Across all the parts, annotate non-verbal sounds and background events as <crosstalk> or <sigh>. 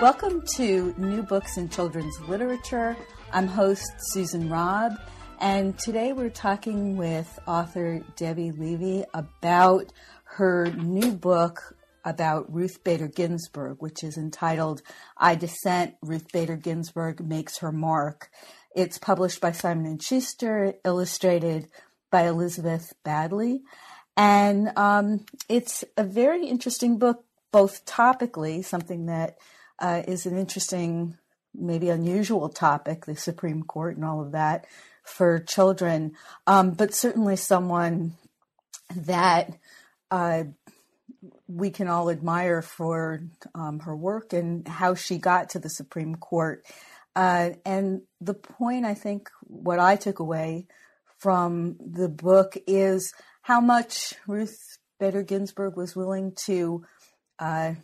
Welcome to New Books in Children's Literature. I'm host Susan Robb, and today we're talking with author Debbie Levy about her new book about Ruth Bader Ginsburg, which is entitled I Dissent, Ruth Bader Ginsburg Makes Her Mark. It's published by Simon & Schuster, illustrated by Elizabeth Baddeley. and um, it's a very interesting book, both topically, something that uh, is an interesting, maybe unusual topic, the Supreme Court and all of that for children, um, but certainly someone that uh, we can all admire for um, her work and how she got to the Supreme Court. Uh, and the point, I think, what I took away from the book is how much Ruth Bader Ginsburg was willing to uh,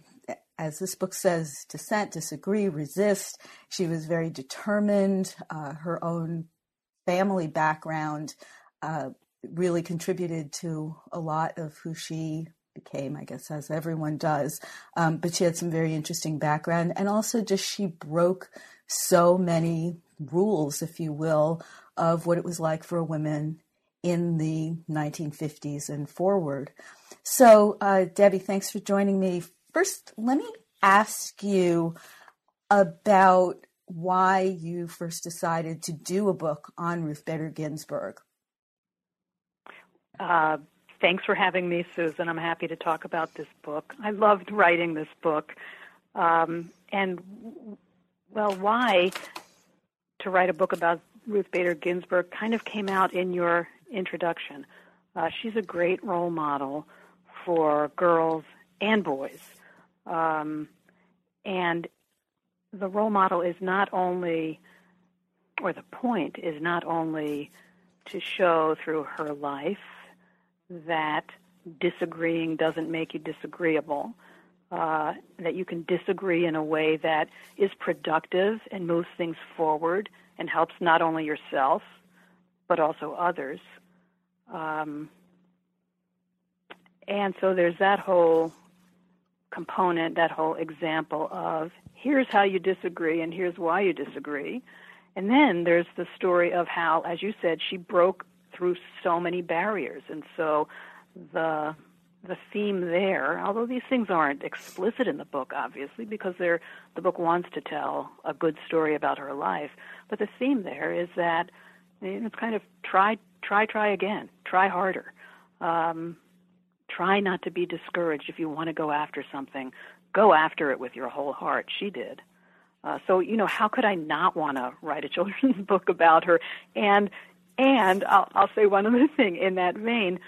as this book says, dissent, disagree, resist. She was very determined. Uh, her own family background uh, really contributed to a lot of who she became, I guess, as everyone does. Um, but she had some very interesting background. And also, just she broke so many rules, if you will, of what it was like for a woman in the 1950s and forward. So, uh, Debbie, thanks for joining me First, let me ask you about why you first decided to do a book on Ruth Bader Ginsburg. Uh, thanks for having me, Susan. I'm happy to talk about this book. I loved writing this book. Um, and, well, why to write a book about Ruth Bader Ginsburg kind of came out in your introduction. Uh, she's a great role model for girls and boys. Um, and the role model is not only, or the point is not only to show through her life that disagreeing doesn't make you disagreeable, uh, that you can disagree in a way that is productive and moves things forward and helps not only yourself but also others. Um, and so there's that whole component, that whole example of here's how you disagree and here's why you disagree. And then there's the story of how, as you said, she broke through so many barriers. And so the the theme there, although these things aren't explicit in the book, obviously, because the book wants to tell a good story about her life, but the theme there is that it's kind of try, try, try again, try harder. Um, try not to be discouraged if you want to go after something. Go after it with your whole heart. She did. Uh, so you know, how could I not want to write a <laughs> children's book about her? And and I'll, I'll say one other thing in that vein.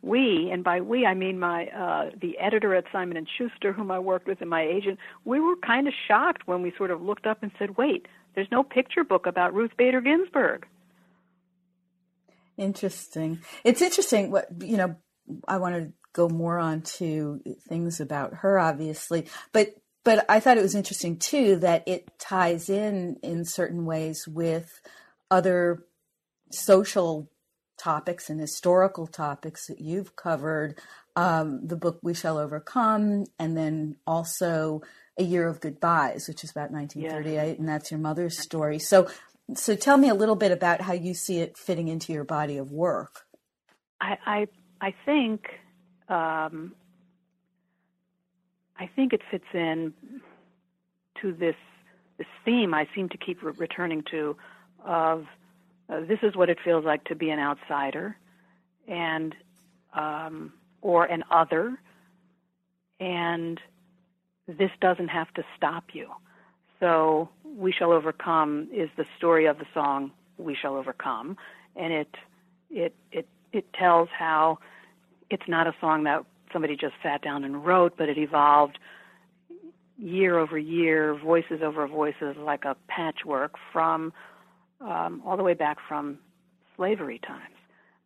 We, and by we I mean my uh, the editor at Simon and Schuster, whom I worked with, and my agent. We were kind of shocked when we sort of looked up and said, "Wait, there's no picture book about Ruth Bader Ginsburg." Interesting. It's interesting. What you know, I want to go more on to things about her, obviously, but but I thought it was interesting too that it ties in in certain ways with other social topics and historical topics that you've covered. Um, the book We Shall Overcome, and then also A Year of Goodbyes, which is about 1938, yeah. and that's your mother's story. So, so tell me a little bit about how you see it fitting into your body of work. I, I I think um, I think it fits in to this this theme I seem to keep re- returning to of uh, this is what it feels like to be an outsider and um, or an other and this doesn't have to stop you. So we shall overcome is the story of the song We Shall Overcome, and it it it it tells how it's not a song that somebody just sat down and wrote, but it evolved year over year, voices over voices, like a patchwork from um, all the way back from slavery times,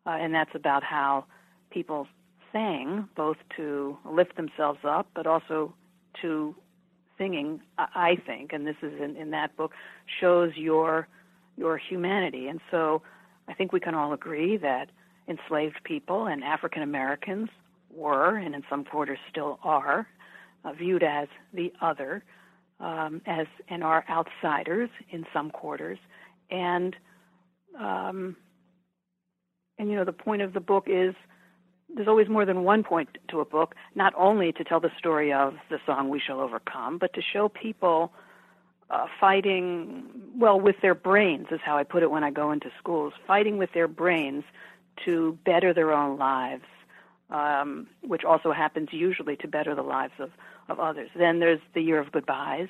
uh, and that's about how people sang, both to lift themselves up, but also to singing. I think, and this is in, in that book, shows your your humanity, and so I think we can all agree that enslaved people and African Americans were, and in some quarters still are, uh, viewed as the other, um, as and are outsiders in some quarters, and um, and you know the point of the book is there's always more than one point to a book, not only to tell the story of the song We Shall Overcome, but to show people uh, fighting, well, with their brains, is how I put it when I go into schools, fighting with their brains to better their own lives, um, which also happens usually to better the lives of, of others. Then there's The Year of Goodbyes,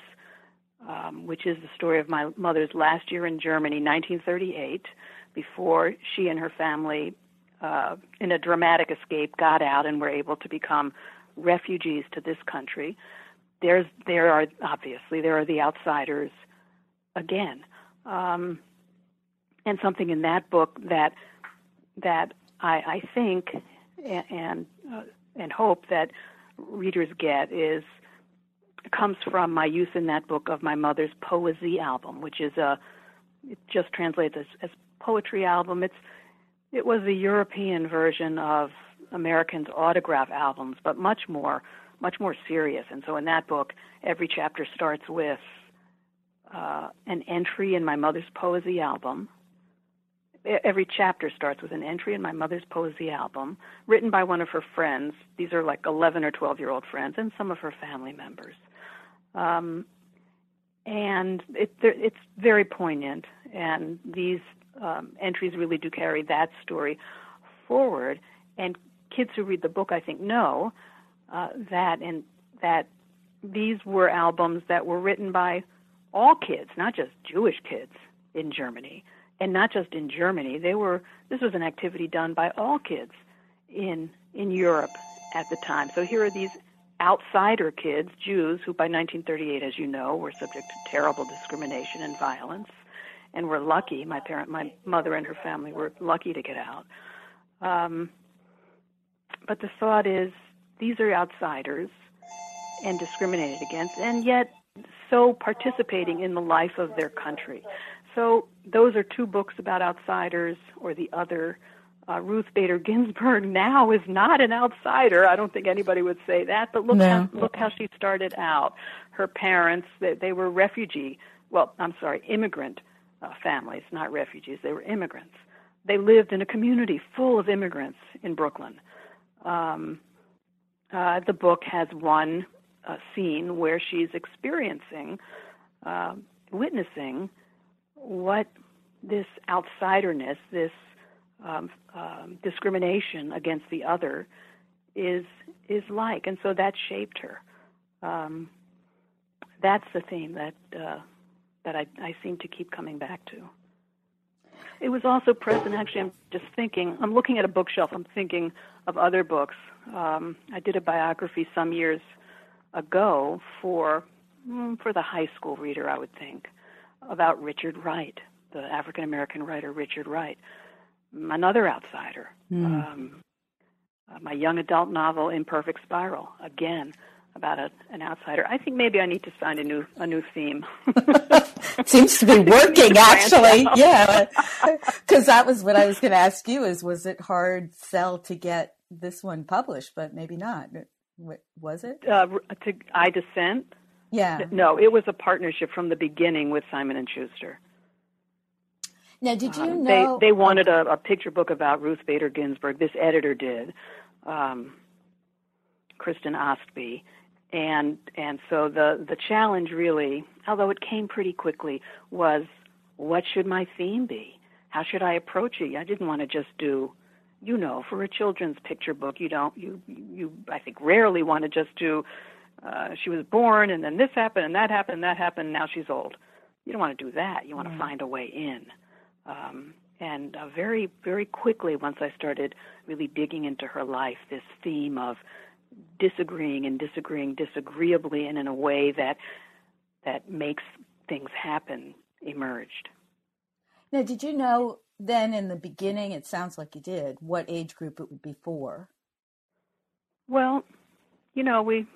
um, which is the story of my mother's last year in Germany, 1938, before she and her family, uh, in a dramatic escape, got out and were able to become refugees to this country. There's, there are obviously there are the outsiders again, um, and something in that book that that I, I think and uh, and hope that readers get is comes from my use in that book of my mother's poesy album, which is a it just translates as, as poetry album. It's it was a European version of Americans' autograph albums, but much more much more serious. And so in that book, every chapter starts with uh, an entry in my mother's poesy album every chapter starts with an entry in my mother's poesy album written by one of her friends. These are like 11 or 12 year old friends and some of her family members. Um, and it, it's very poignant, and these um, entries really do carry that story forward. And kids who read the book, I think, know uh, that and that these were albums that were written by all kids, not just Jewish kids in Germany and not just in Germany. They were this was an activity done by all kids in in Europe at the time. So here are these outsider kids, Jews, who by 1938, as you know, were subject to terrible discrimination and violence, and were lucky. My parent, my mother, and her family were lucky to get out. Um, but the thought is, these are outsiders and discriminated against, and yet so participating in the life of their country. So those are two books about outsiders or the other. Uh, Ruth Bader Ginsburg now is not an outsider. I don't think anybody would say that, but look no. how look how she started out. Her parents they, they were refugee. Well, I'm sorry, immigrant uh, families, not refugees. They were immigrants. They lived in a community full of immigrants in Brooklyn. Um, uh, the book has one uh, scene where she's experiencing, uh, witnessing what this outsiderness, this um, um, discrimination against the other, is is like, and so that shaped her. Um, that's the theme that uh, that I, I seem to keep coming back to. It was also present. Actually, I'm just thinking. I'm looking at a bookshelf. I'm thinking of other books. Um, I did a biography some years ago for mm, for the high school reader, I would think, about Richard Wright, the African American writer Richard Wright, another outsider. Mm. Um, uh, my young adult novel Imperfect Spiral, again about a, an outsider. I think maybe I need to find a new a new theme. <laughs> <laughs> Seems to be working, actually. Yeah, <laughs> because that was what I was going to ask you: is was it hard sell to get this one published? But maybe not. Was it? Uh, to I Dissent. Yeah. No, it was a partnership from the beginning with Simon and Schuster. Now, did you um, know they they wanted a, a, picture book about Ruth Bader Ginsburg? This editor did, um, Kristen Ostby, and and so the the challenge really, although it came pretty quickly, was what should my theme be? How should I approach it? I didn't want to just do, you know, for a children's picture book, you don't you you I think rarely want to just do uh, she was born and then this happened and that happened and that happened and now she's old. You don't want to do that. You want to mm. find a way in. Um, and uh, very, very quickly, once I started really digging into her life, this theme of disagreeing and disagreeing disagreeably and in a way that that makes things happen emerged. Now, did you know then in the beginning? It sounds like you did. What age group it would be for? Well, you know, we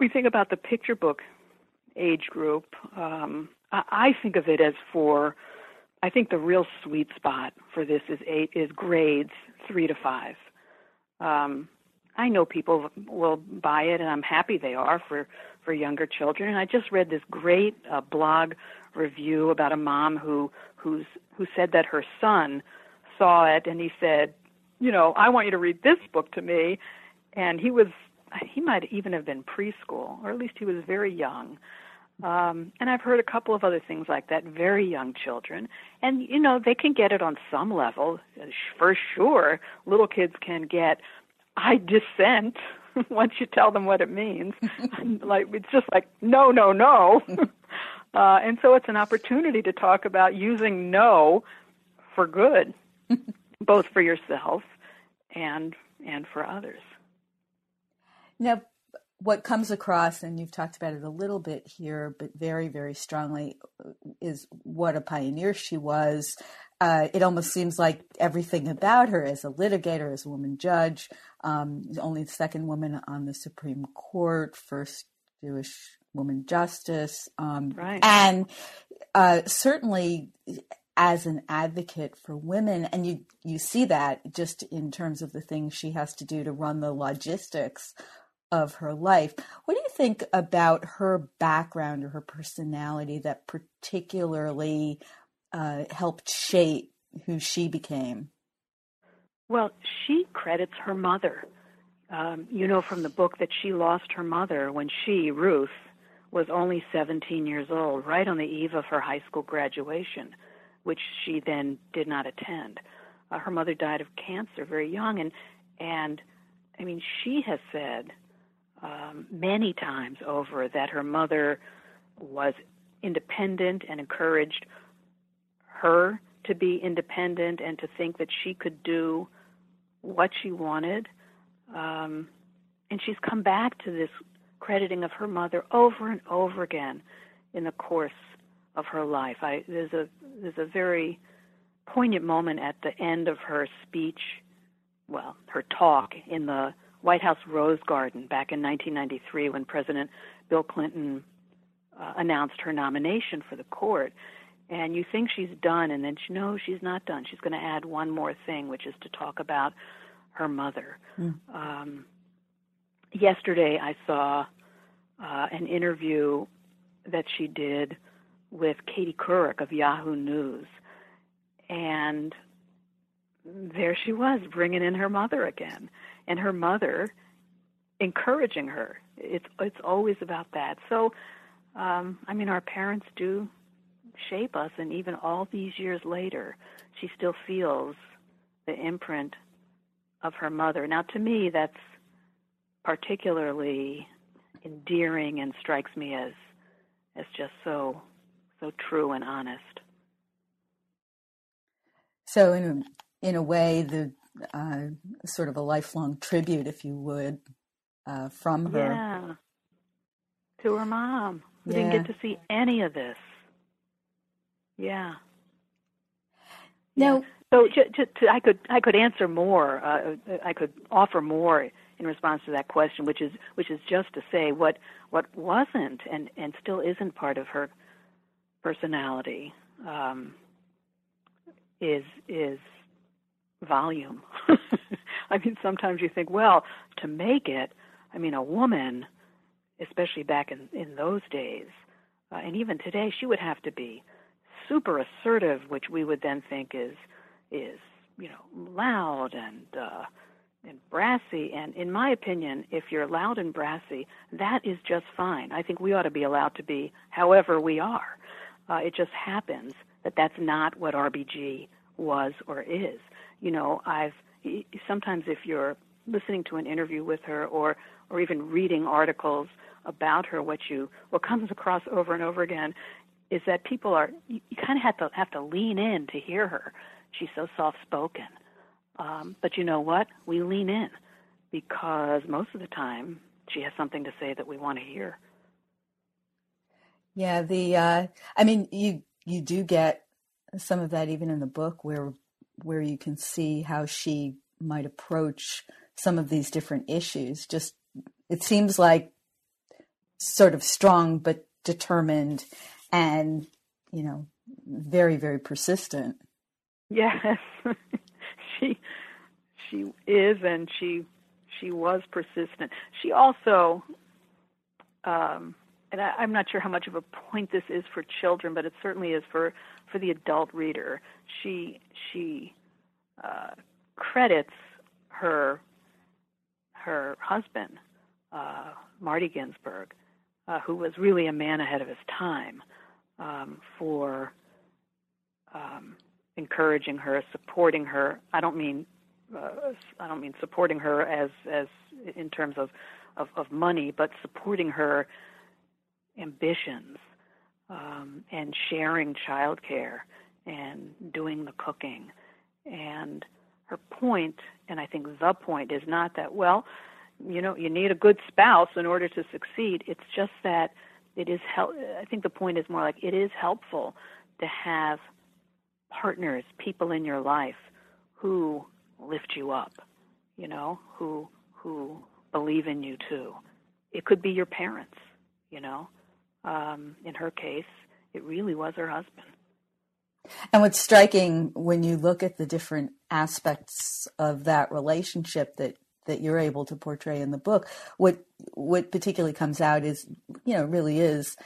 we think about the picture book age group. Um, I, think of it as for. I think the real sweet spot for this is eight is grades three to five. Um, I know people will buy it, and I'm happy they are for for younger children. And I just read this great uh, blog review about a mom who who's who said that her son saw it, and he said, you know, I want you to read this book to me, and he was he might even have been preschool, or at least he was very young. Um, and I've heard a couple of other things like that, very young children. And, you know, they can get it on some level. For sure, little kids can get, I dissent <laughs> once you tell them what it means. <laughs> like, it's just like, no, no, no. <laughs> uh, and so it's an opportunity to talk about using no for good, both for yourself and and for others. Now, what comes across, and you've talked about it a little bit here, but very, very strongly, is what a pioneer she was. Uh, it almost seems like everything about her as a litigator, as a woman judge, um, only the second woman on the Supreme Court, first Jewish woman justice, um, right. and uh, certainly as an advocate for women, and you you see that just in terms of the things she has to do to run the logistics of her life. What do you think about her background or her personality that particularly uh, helped shape who she became? Well, she credits her mother. Um, you know from the book that she lost her mother when she, Ruth, was only 17 years old, right on the eve of her high school graduation, which she then did not attend. Uh, her mother died of cancer very young, and and I mean she has said um, many times over that her mother was independent and encouraged her to be independent and to think that she could do what she wanted. Um, and she's come back to this crediting of her mother over and over again in the course of her life. I, there's a there's a very poignant moment at the end of her speech, well, her talk in the White House Rose Garden back in 1993 when President Bill Clinton uh, announced her nomination for the court. And you think she's done, and then she knows she's not done. She's going to add one more thing, which is to talk about her mother. Mm. Um, yesterday, I saw uh, an interview that she did with Katie Couric of Yahoo News, and there she was, bringing in her mother again and her mother encouraging her. It's it's always about that. So, um, I mean, our parents do shape us, and even all these years later, she still feels the imprint of her mother. Now, to me, that's particularly endearing and strikes me as as just so so true and honest. So, in a, in a way, the uh, sort of a lifelong tribute, if you would, uh, from her. Yeah. To her mom, We yeah. didn't get to see any of this. Yeah. No. So to, to, I could I could answer more. Uh, I could offer more in response to that question, which is which is just to say what what wasn't and and still isn't part of her personality um, is is volume. <laughs> I mean, sometimes you think, well, to make it, I mean, a woman, especially back in in those days, uh, and even today, she would have to be super assertive, which we would then think is is you know loud and uh, and brassy. And in my opinion, if you're loud and brassy, that is just fine. I think we ought to be allowed to be however we are. Uh, it just happens that that's not what RBG was or is you know, I've sometimes if you're listening to an interview with her or or even reading articles about her, what you what comes across over and over again is that people are you, you kind of have to have to lean in to hear her. She's so soft spoken, um, but you know what? We lean in because most of the time she has something to say that we want to hear. Yeah, the uh, I mean, you you do get some of that even in the book where where you can see how she might approach some of these different issues. Just it seems like sort of strong but determined and you know very very persistent. Yes. <laughs> She she is and she she was persistent. She also um and I, i'm not sure how much of a point this is for children but it certainly is for for the adult reader she she uh credits her her husband uh marty ginsburg uh, who was really a man ahead of his time, um, for um, encouraging her, supporting her. I don't mean uh, I don't mean supporting her as as in terms of of, of money, but supporting her ambitions um, and sharing childcare and doing the cooking. And her point, and I think the point, is not that well you know you need a good spouse in order to succeed. It's just that it is help i think the point is more like it is helpful to have partners people in your life who lift you up you know who who believe in you too. It could be your parents you know um in her case it really was her husband and what's striking when you look at the different aspects of that relationship that that you're able to portray in the book. What what particularly comes out is, you know, really is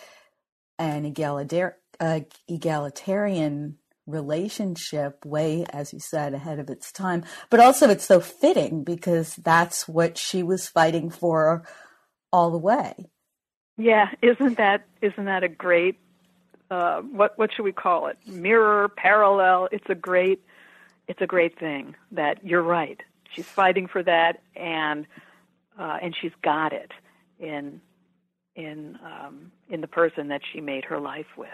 an egalitar- uh, egalitarian relationship way as you said ahead of its time but also it's so fitting because that's what she was fighting for all the way yeah isn't that isn't that a great uh, what what should we call it mirror parallel it's a great it's a great thing that you're right she's fighting for that, and uh, and she's got it in in um, in the person that she made her life with.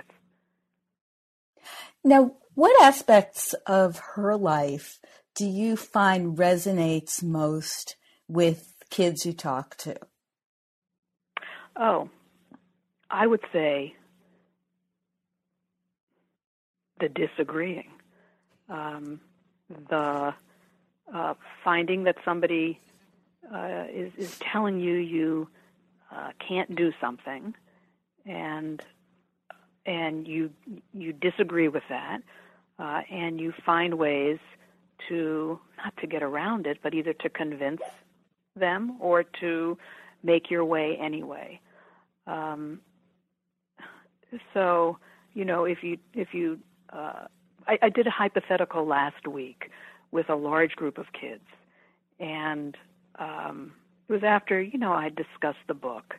Now, what aspects of her life do you find resonates most with kids you talk to? Oh, I would say the disagreeing, um, the uh, finding that somebody uh, is, is telling you you uh, can't do something, and and you you disagree with that, uh, and you find ways to not to get around it, but either to convince them or to make your way anyway. Um, so you know if you if you uh, I, I did a hypothetical last week with a large group of kids. And um, it was after, you know, I discussed the book.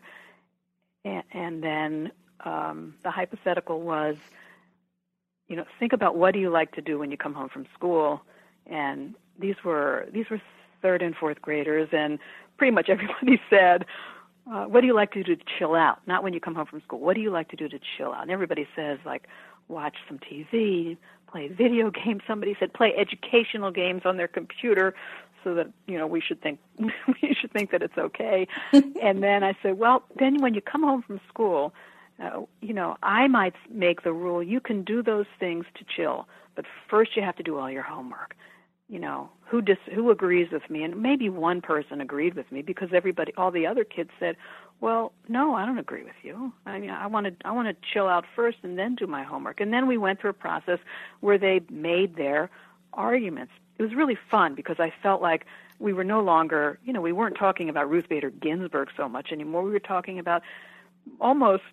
And, and then um, the hypothetical was, you know, think about what do you like to do when you come home from school. And these were these were third and fourth graders, and pretty much everybody <laughs> said, uh, "What do you like to do to chill out?" Not when you come home from school. What do you like to do to chill out? And everybody says like, watch some TV, play video <laughs> games. Somebody said play educational games on their computer, so that you know we should think <laughs> we should think that it's okay. and then I said, well, then when you come home from school, uh, you know, I might make the rule you can do those things to chill, but first you have to do all your homework. You know, who dis- who agrees with me? And maybe one person agreed with me because everybody, all the other kids said, well, no, I don't agree with you. I mean, I want to I want to chill out first and then do my homework. And then we went through a process where they made their arguments. It was really fun because I felt like we were no longer, you know, we weren't talking about Ruth Bader Ginsburg so much anymore. We were talking about almost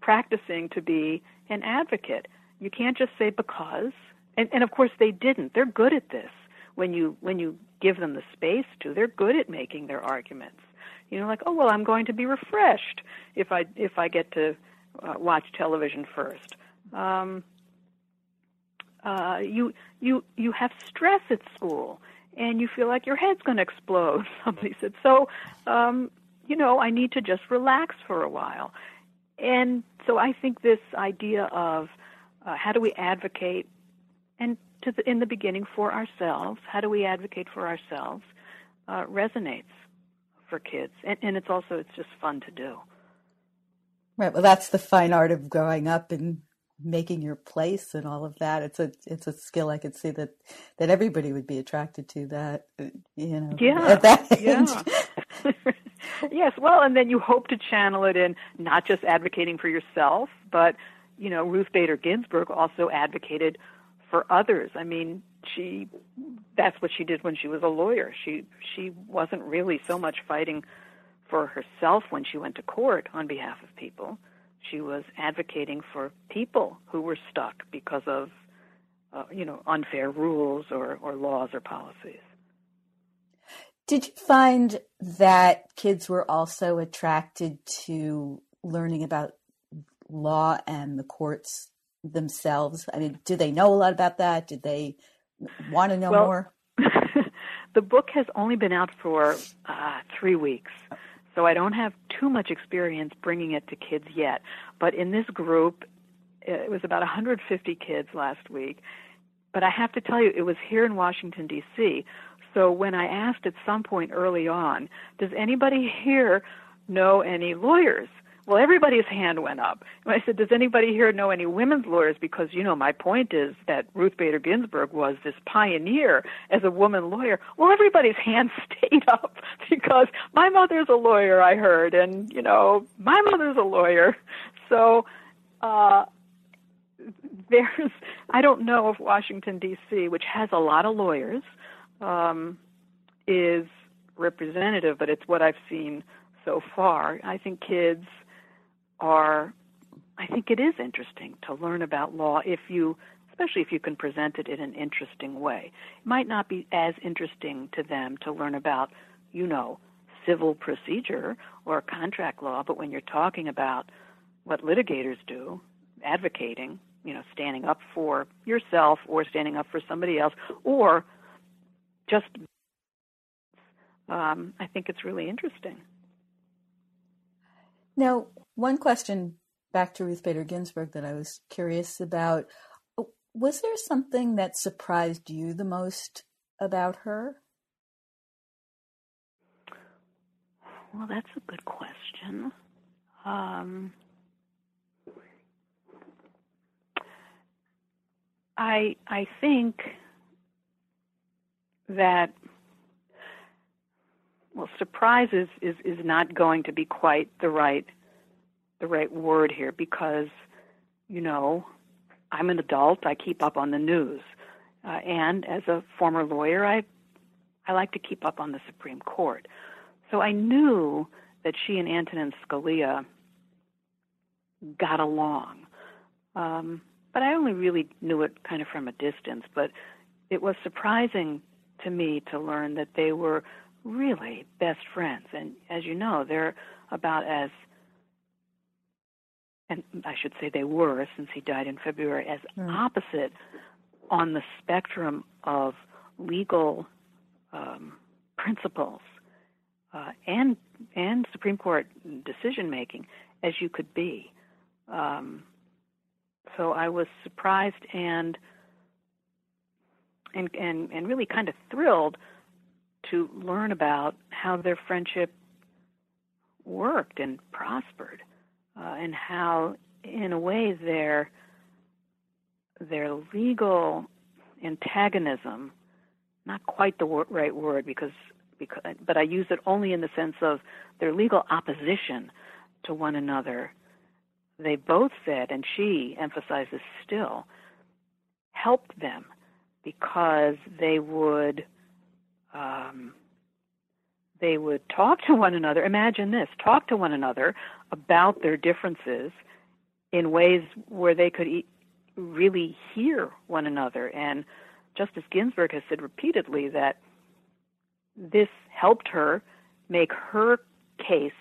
practicing to be an advocate. You can't just say because. And and of course they didn't. They're good at this. When you when you give them the space to, they're good at making their arguments. You know like oh well i'm going to be refreshed if i if i get to uh, watch television first. Um uh you you you have stress at school and you feel like your head's going to explode <laughs> somebody said. So um you know i need to just relax for a while. And so I think this idea of uh, how do we advocate, and to the, in the beginning for ourselves, how do we advocate for ourselves, uh, resonates for kids, and, and it's also it's just fun to do. Right. Well, that's the fine art of growing up and making your place and all of that. It's a it's a skill I could see that that everybody would be attracted to. That you know, yeah, at that age. Yeah. <laughs> yes. Well, and then you hope to channel it in not just advocating for yourself, but you know, Ruth Bader Ginsburg also advocated for others. I mean, she that's what she did when she was a lawyer. She she wasn't really so much fighting for herself when she went to court on behalf of people. She was advocating for people who were stuck because of uh, you know unfair rules or, or laws or policies. Did you find that kids were also attracted to learning about law and the courts themselves? I mean, do they know a lot about that? Did they want to know well, more? <laughs> the book has only been out for uh, three weeks, so I don't have too much experience bringing it to kids yet. But in this group, it was about 150 kids last week. But I have to tell you, it was here in Washington, D.C. So when I asked at some point early on, does anybody here know any lawyers? Well, everybody's hand went up. And I said, Does anybody here know any women's lawyers? Because, you know, my point is that Ruth Bader Ginsburg was this pioneer as a woman lawyer. Well, everybody's hand <laughs> stayed up because my mother's a lawyer, I heard, and, you know, my mother's a lawyer. So, uh, there's, I don't know if Washington, D.C., which has a lot of lawyers, um, is representative, but it's what I've seen so far. I think kids are I think it is interesting to learn about law if you especially if you can present it in an interesting way. It might not be as interesting to them to learn about, you know, civil procedure or contract law, but when you're talking about what litigators do, advocating, you know, standing up for yourself or standing up for somebody else, or just, um, I think it's really interesting. Now, one question back to Ruth Bader Ginsburg that I was curious about was there something that surprised you the most about her? Well, that's a good question. Um, I I think that well, surprise is, is, is not going to be quite the right the right word here because, you know, I'm an adult. I keep up on the news, uh, and as a former lawyer, I I like to keep up on the Supreme Court. So I knew that she and Antonin Scalia got along, um, but I only really knew it kind of from a distance. But it was surprising to me to learn that they were really best friends. And as you know, they're about as, and I should say they were since he died in February, as mm. opposite on the spectrum of legal um, principles uh, and and Supreme Court decision making as you could be. Um, so I was surprised and and and and really kind of thrilled to learn about how their friendship worked and prospered, uh, and how, in a way, their their legal antagonism, not quite the wor- right word because, because, but I use it only in the sense of their legal opposition to one another. They both said, and she emphasizes still, helped them because they would um, they would talk to one another. Imagine this talk to one another about their differences in ways where they could e- really hear one another. And Justice Ginsburg has said repeatedly that this helped her make her case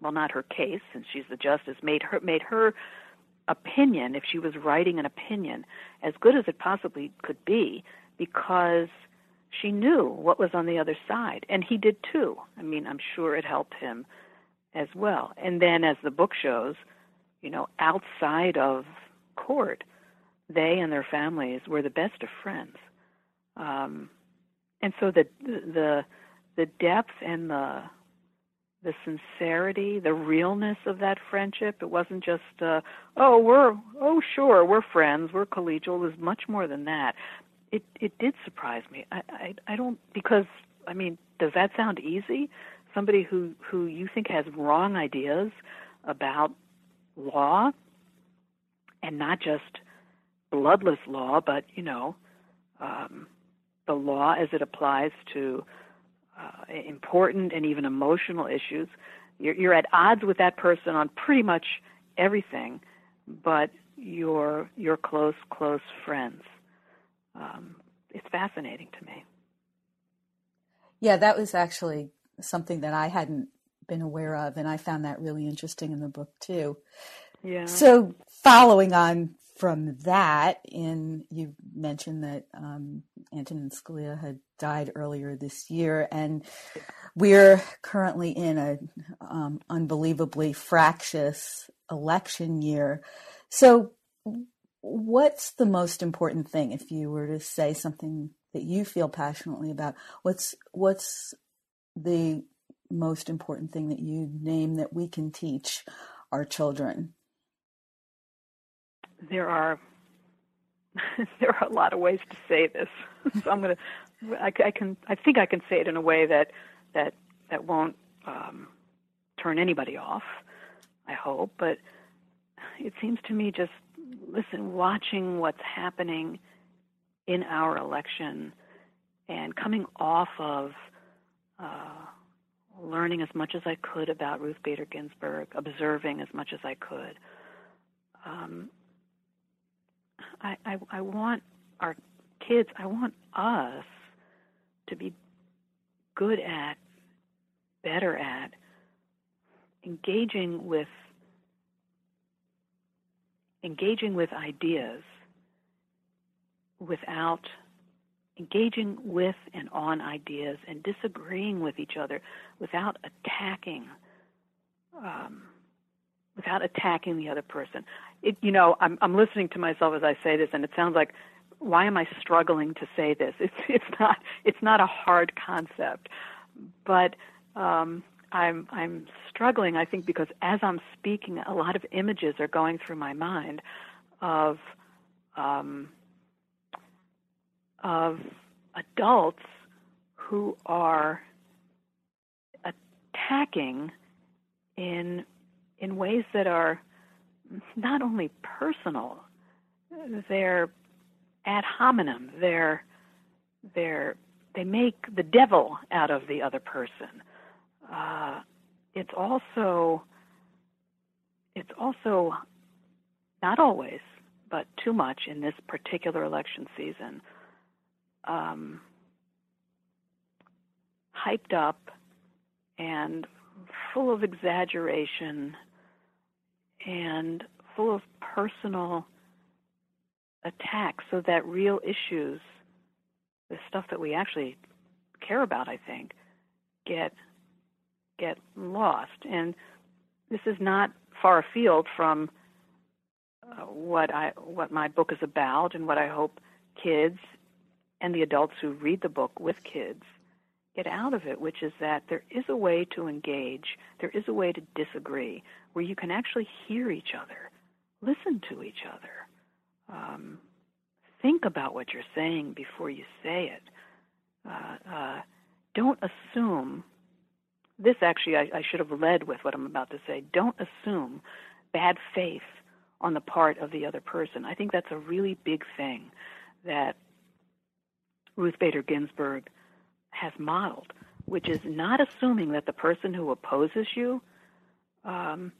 well not her case since she's the justice made her made her opinion if she was writing an opinion as good as it possibly could be because she knew what was on the other side, and he did too. I mean, I'm sure it helped him as well. And then, as the book shows, you know, outside of court, they and their families were the best of friends. Um, and so the the the depth and the the sincerity, the realness of that friendship. It wasn't just, uh, oh, we're, oh, sure, we're friends, we're collegial. It was much more than that. It it did surprise me. I I, I don't because I mean, does that sound easy? Somebody who who you think has wrong ideas about law, and not just bloodless law, but you know, um, the law as it applies to uh, important and even emotional issues. You're, you're at odds with that person on pretty much everything, but you're you're close close friends. Um, it's fascinating to me. Yeah, that was actually something that I hadn't been aware of, and I found that really interesting in the book too. Yeah. So, following on from that, in you mentioned that um, Antonin Scalia had died earlier this year, and we're currently in a um, unbelievably fractious election year. So, what's the most important thing if you were to say something that you feel passionately about? What's what's the most important thing that you name that we can teach our children? there are <laughs> there are a lot of ways to say this. <laughs> so I'm to I, I, can I think I can say it in a way that that that won't um, turn anybody off. I hope, but it seems to me just listen, watching what's happening in our election and coming off of uh, learning as much as I could about Ruth Bader Ginsburg, observing as much as I could. Um, I, I, I want our kids, I want us to be good at, better at engaging with engaging with ideas without engaging with and on ideas and disagreeing with each other without attacking um, without attacking the other person it, you know, I'm, I'm listening to myself as I say this, and it sounds like, why am I struggling to say this? <laughs> It's it's not it's not a hard concept, but um, I'm I'm struggling. I think because as I'm speaking, a lot of images are going through my mind of um, of adults who are attacking in in ways that are not only personal, they're ad hominem. They're they're they make the devil out of the other person. Uh, it's also it's also not always, but too much in this particular election season. Um, hyped up and full of exaggeration and full of personal attacks so that real issues, the stuff that we actually care about, I think, get get lost. And this is not far afield from uh, what I what my book is about and what I hope kids and the adults who read the book with kids get out of it, which is that there is a way to engage, there is a way to disagree, where you can actually hear each other, listen to each other, um, think about what you're saying before you say it. Uh, uh, don't assume. This actually, I, I should have led with what I'm about to say. Don't assume bad faith on the part of the other person. I think that's a really big thing that Ruth Bader Ginsburg has modeled, which is not assuming that the person who opposes you, um,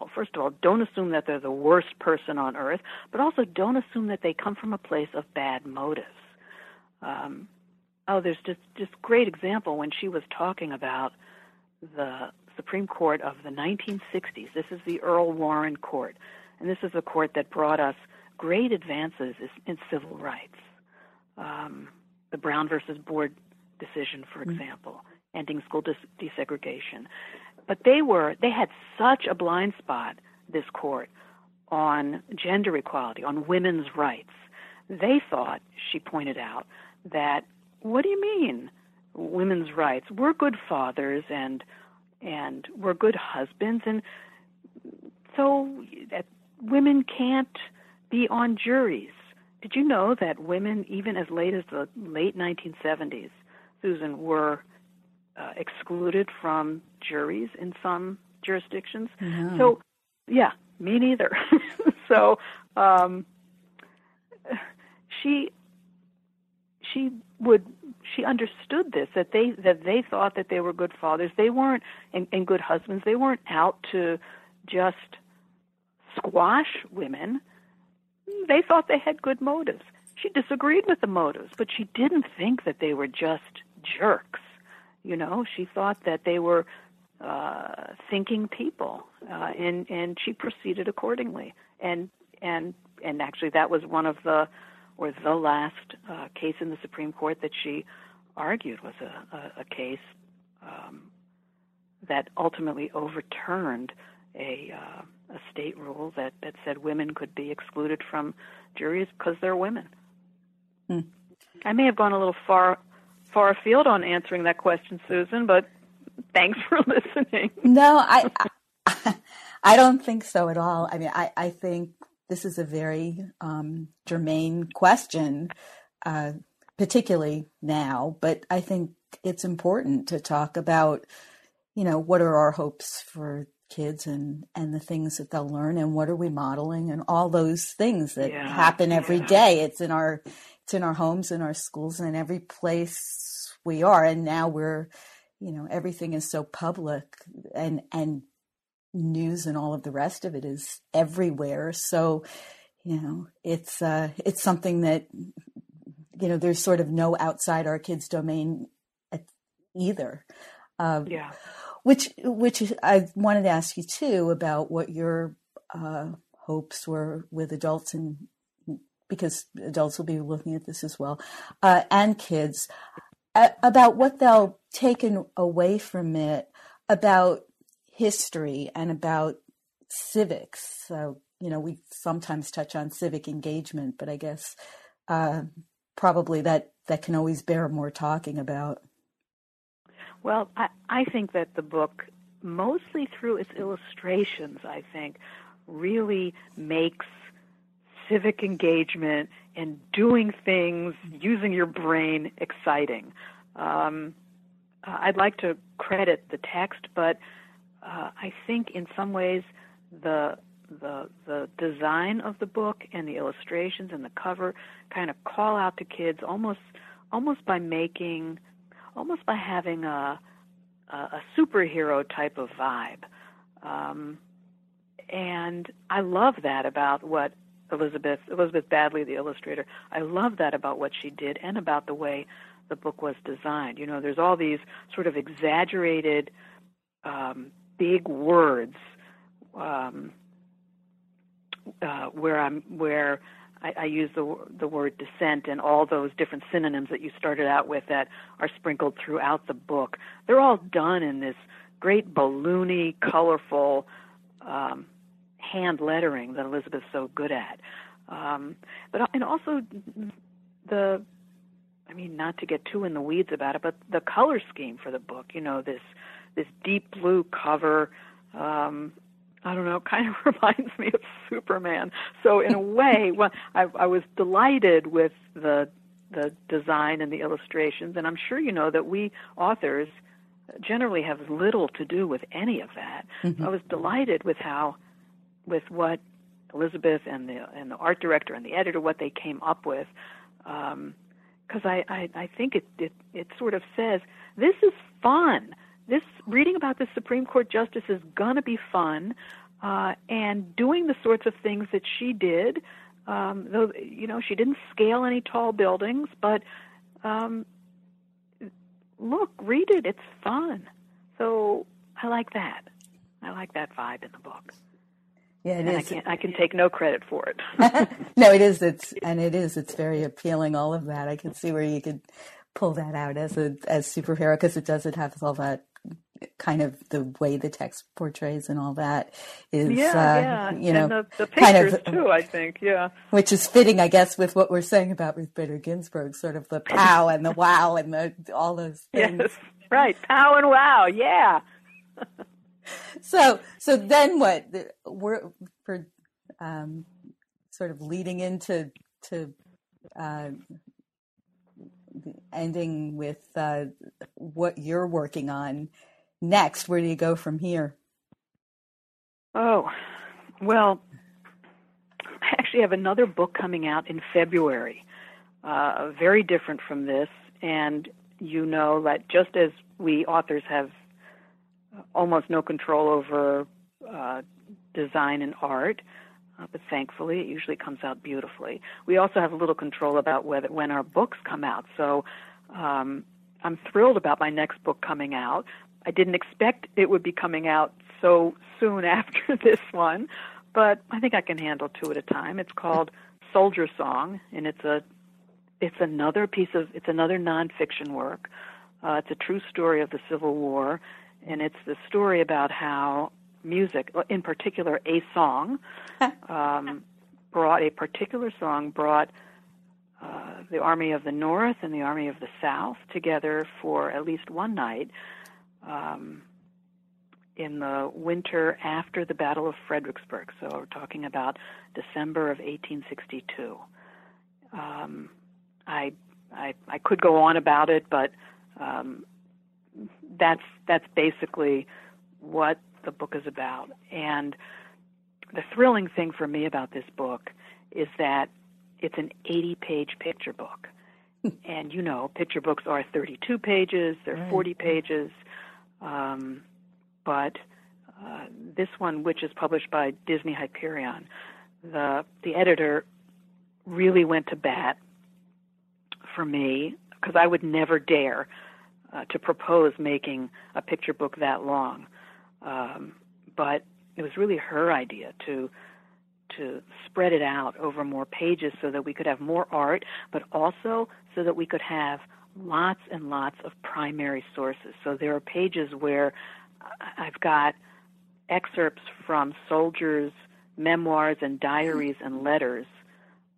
well, first of all, don't assume that they're the worst person on earth, but also don't assume that they come from a place of bad motives. Um, oh, there's just just great example when she was talking about the Supreme Court of the 1960s. This is the Earl Warren Court, and this is a court that brought us great advances in civil rights. Um, the Brown versus Board decision, for mm-hmm. example, ending school des- desegregation. But they were they had such a blind spot this court on gender equality, on women's rights. They thought, she pointed out, that what do you mean women's rights? We're good fathers and and we're good husbands and so that women can't be on juries. Did you know that women, even as late as the late 1970s, Susan, were uh, excluded from juries in some jurisdictions? No. So, yeah, me neither. <laughs> so, um, she she would she understood this that they that they thought that they were good fathers. They weren't and, and good husbands. They weren't out to just squash women. They thought they had good motives. She disagreed with the motives, but she didn't think that they were just jerks. You know, she thought that they were uh, thinking people, uh, and and she proceeded accordingly. And and and actually, that was one of the or the last uh, case in the Supreme Court that she argued was a, a, a case um, that ultimately overturned a, uh, a state rule that, that said women could be excluded from juries because they're women. Hmm. I may have gone a little far far afield on answering that question, Susan, but thanks for <laughs> listening. No, I, I, <laughs> I don't think so at all. I mean, I, I think this is a very um, germane question, uh, particularly now. But I think it's important to talk about, you know, what are our hopes for kids and and the things that they'll learn and what are we modeling and all those things that Yeah, happen every yeah. day. It's in our it's in our homes, in our schools, and every place we are. And now we're, you know, everything is so public and and news and all of the rest of it is everywhere. So, you know, it's uh, it's something that you know there's sort of no outside our kids' domain at either. Uh, Yeah. which which I wanted to ask you too about what your uh, hopes were with adults and because adults will be looking at this as well uh, and kids a- about what they'll take away from it about history and about civics. So you know we sometimes touch on civic engagement, but I guess uh, probably that that can always bear more talking about. Well, I, I think that the book, mostly through its illustrations, I think, really makes civic engagement and doing things using your brain exciting. Um, uh, I'd like to credit the text, but uh, I think in some ways the the the design of the book and the illustrations and the cover kind of call out to kids almost almost by making almost by having a a, a superhero type of vibe. Um, and I love that about what Elizabeth Elizabeth Baddeley, the illustrator. I love that about what she did and about the way the book was designed. You know, there's all these sort of exaggerated, um, big words um, uh, where I'm where I, I use the the word dissent and all those different synonyms that you started out with that are sprinkled throughout the book. They're all done in this great balloony, colorful um, hand lettering that Elizabeth's so good at. Um, but and also the I mean, not to get too in the weeds about it, but the color scheme for the book, you know, this this deep blue cover, um, I don't know, <laughs> kind of reminds me of Superman. So in a way, <laughs> well, I, I was delighted with the the design and the illustrations, and I'm sure you know that we authors generally have little to do with any of that. Mm-hmm. I was delighted with how, with what Elizabeth and the and the art director and the editor what they came up with. Um, because I, I, I think it, it it sort of says this is fun. This reading about the Supreme Court justice is gonna be fun, uh, and doing the sorts of things that she did. Um, though you know she didn't scale any tall buildings, but um, look, read it. It's fun. So I like that. I like that vibe in the book. Yeah, it I is. can I can take no credit for it. <laughs> no, it is. It's <laughs> and it is. It's very appealing. All of that. I can see where you could pull that out as a as superhero because it doesn't have all that kind of the way the text portrays and all that is, yeah, uh, yeah. you know, the, the kind pictures of, too. I think, yeah. which is fitting, I guess, with what we're saying about Ruth Bader Ginsburg, sort of the pow and the wow and the all those <laughs> things. Yes, right. Pow and wow. Yeah. so, so then what? We're for um, sort of leading into to uh, ending with uh, what you're working on next. Where do you go from here? Oh, well, I actually have another book coming out in February, uh, very different from this. And you know that just as we authors have almost no control over uh, design and art, uh, but thankfully it usually comes out beautifully. We also have a little control about whether when our books come out. So um, I'm thrilled about my next book coming out. I didn't expect it would be coming out so soon <laughs> after this one, but I think I can handle two at a time. It's called Soldier Song, and it's a it's another piece of it's another nonfiction work. Uh, it's a true story of the Civil War, and it's the story about how music, in particular a song, <laughs> um, brought a particular song brought uh, the Army of the North and the Army of the South together for at least one night um, in the winter after the Battle of Fredericksburg. So we're talking about December of 1862. Um, I, I I could go on about it, but um, that's that's basically what the book is about. And the thrilling thing for me about this book is that it's an 80-page picture book. and you know, picture books are 32 pages, they're Right. 40 pages, um, but uh, this one, which is published by Disney Hyperion, the the editor really went to bat for me because I would never dare uh, to propose making a picture book that long. Um, but it was really her idea to to spread it out over more pages so that we could have more art, but also so that we could have lots and lots of primary sources. So there are pages where I've got excerpts from soldiers' memoirs and diaries and letters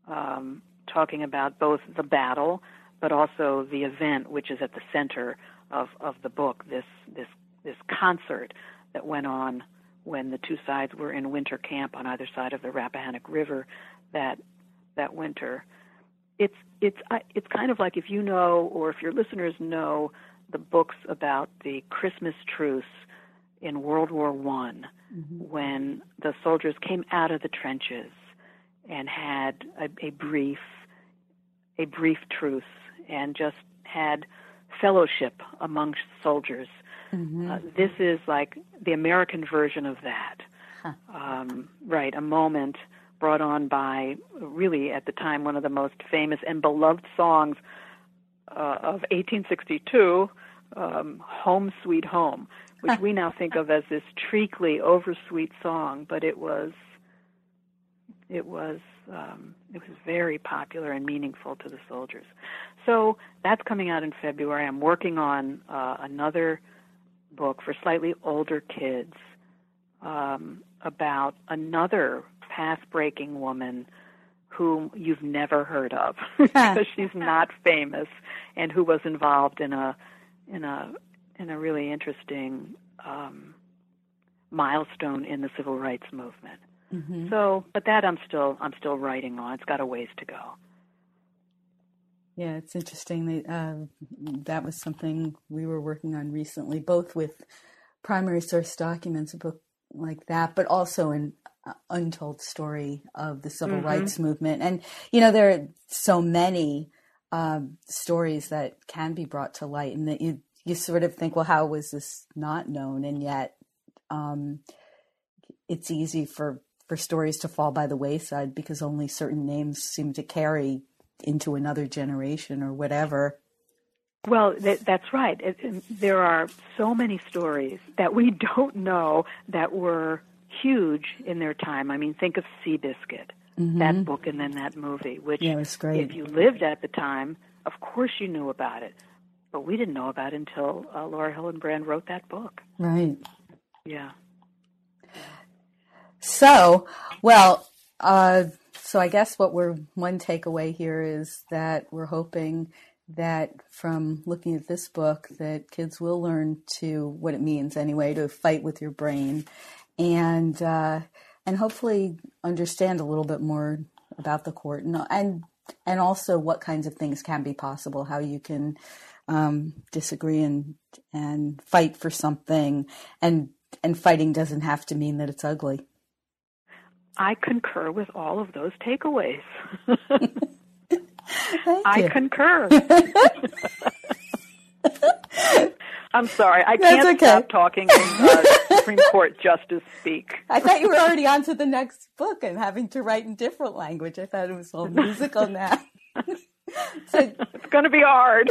um, talking about both the battle but also the event which is at the center of, of the book this this this concert that went on when the two sides were in winter camp on either side of the Rappahannock River that that winter it's it's it's kind of like if you know or if your listeners know the books about the Christmas truce in World War One when the soldiers came out of the trenches and had a, a brief a brief truce and just had fellowship amongst soldiers. Uh, this is like the American version of that. Um, right, a moment brought on by really at the time one of the most famous and beloved songs uh, of 1862, um, "Home Sweet Home," which we now think of as this treacly, oversweet song, but it was it was um, it was very popular and meaningful to the soldiers. So that's coming out in February. I'm working on uh, another book for slightly older kids um, about another path-breaking woman whom you've never heard of <laughs> <laughs> because she's not famous and who was involved in a in a in a really interesting um, milestone in the civil rights movement. Mm-hmm. So, but that I'm still I'm still writing on. It's got a ways to go. Yeah, it's interesting. That, uh, that was something we were working on recently, both with primary source documents, a book like that, but also uh, untold story of the civil Mhm. rights movement. And, you know, there are so many um, stories that can be brought to light, and that you, you sort of think, well, how was this not known? And yet, um, it's easy for, for stories to fall by the wayside because only certain names seem to carry into another generation or whatever. Well, th- that's right. It, it, there are so many stories that we <laughs> don't know that were huge in their time. I mean, think of Seabiscuit, that book, and then that movie, which Yeah, it was great. if you lived at the time, of course you knew about it. but we didn't know about it until uh, Laura Hillenbrand wrote that book. Right. Yeah. So, well, uh, so I guess what we're one takeaway here is that we're hoping that from looking at this book that kids will learn to what it means anyway to fight with your brain and uh, and hopefully understand a little bit more about the court and and and also what kinds of things can be possible how you can um, disagree and and fight for something and and fighting doesn't have to mean that it's ugly I concur with all of those takeaways. <laughs> I concur. <laughs> I'm sorry, I That's can't okay. stop talking in uh, Supreme Court justice speak. <laughs> I thought you were already on to the next book and having to write in different language. I thought it was all musical <laughs> now. <laughs> so, It's going to be hard.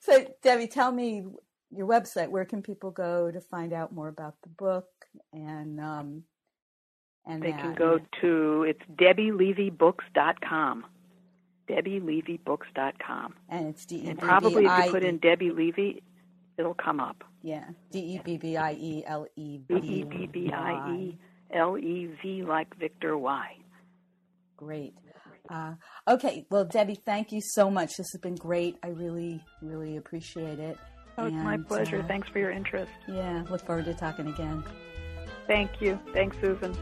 so Debbie, tell me your website. Where can people go to find out more about the book? And um, and They that? can go to it's debbielevybooks.com. debbielevybooks.com. and it's D E And B probably if you put in Debbie Levy, it'll come up. Yeah D E B B I E L E B E B B I E L E V like Victor Y. Great. Uh, okay, well, Debbie, thank you so much. This has been great. I really, really appreciate it. Oh, it's my pleasure. uh, Thanks for your interest. Yeah, look forward to talking again. Thank you. Thanks, Susan.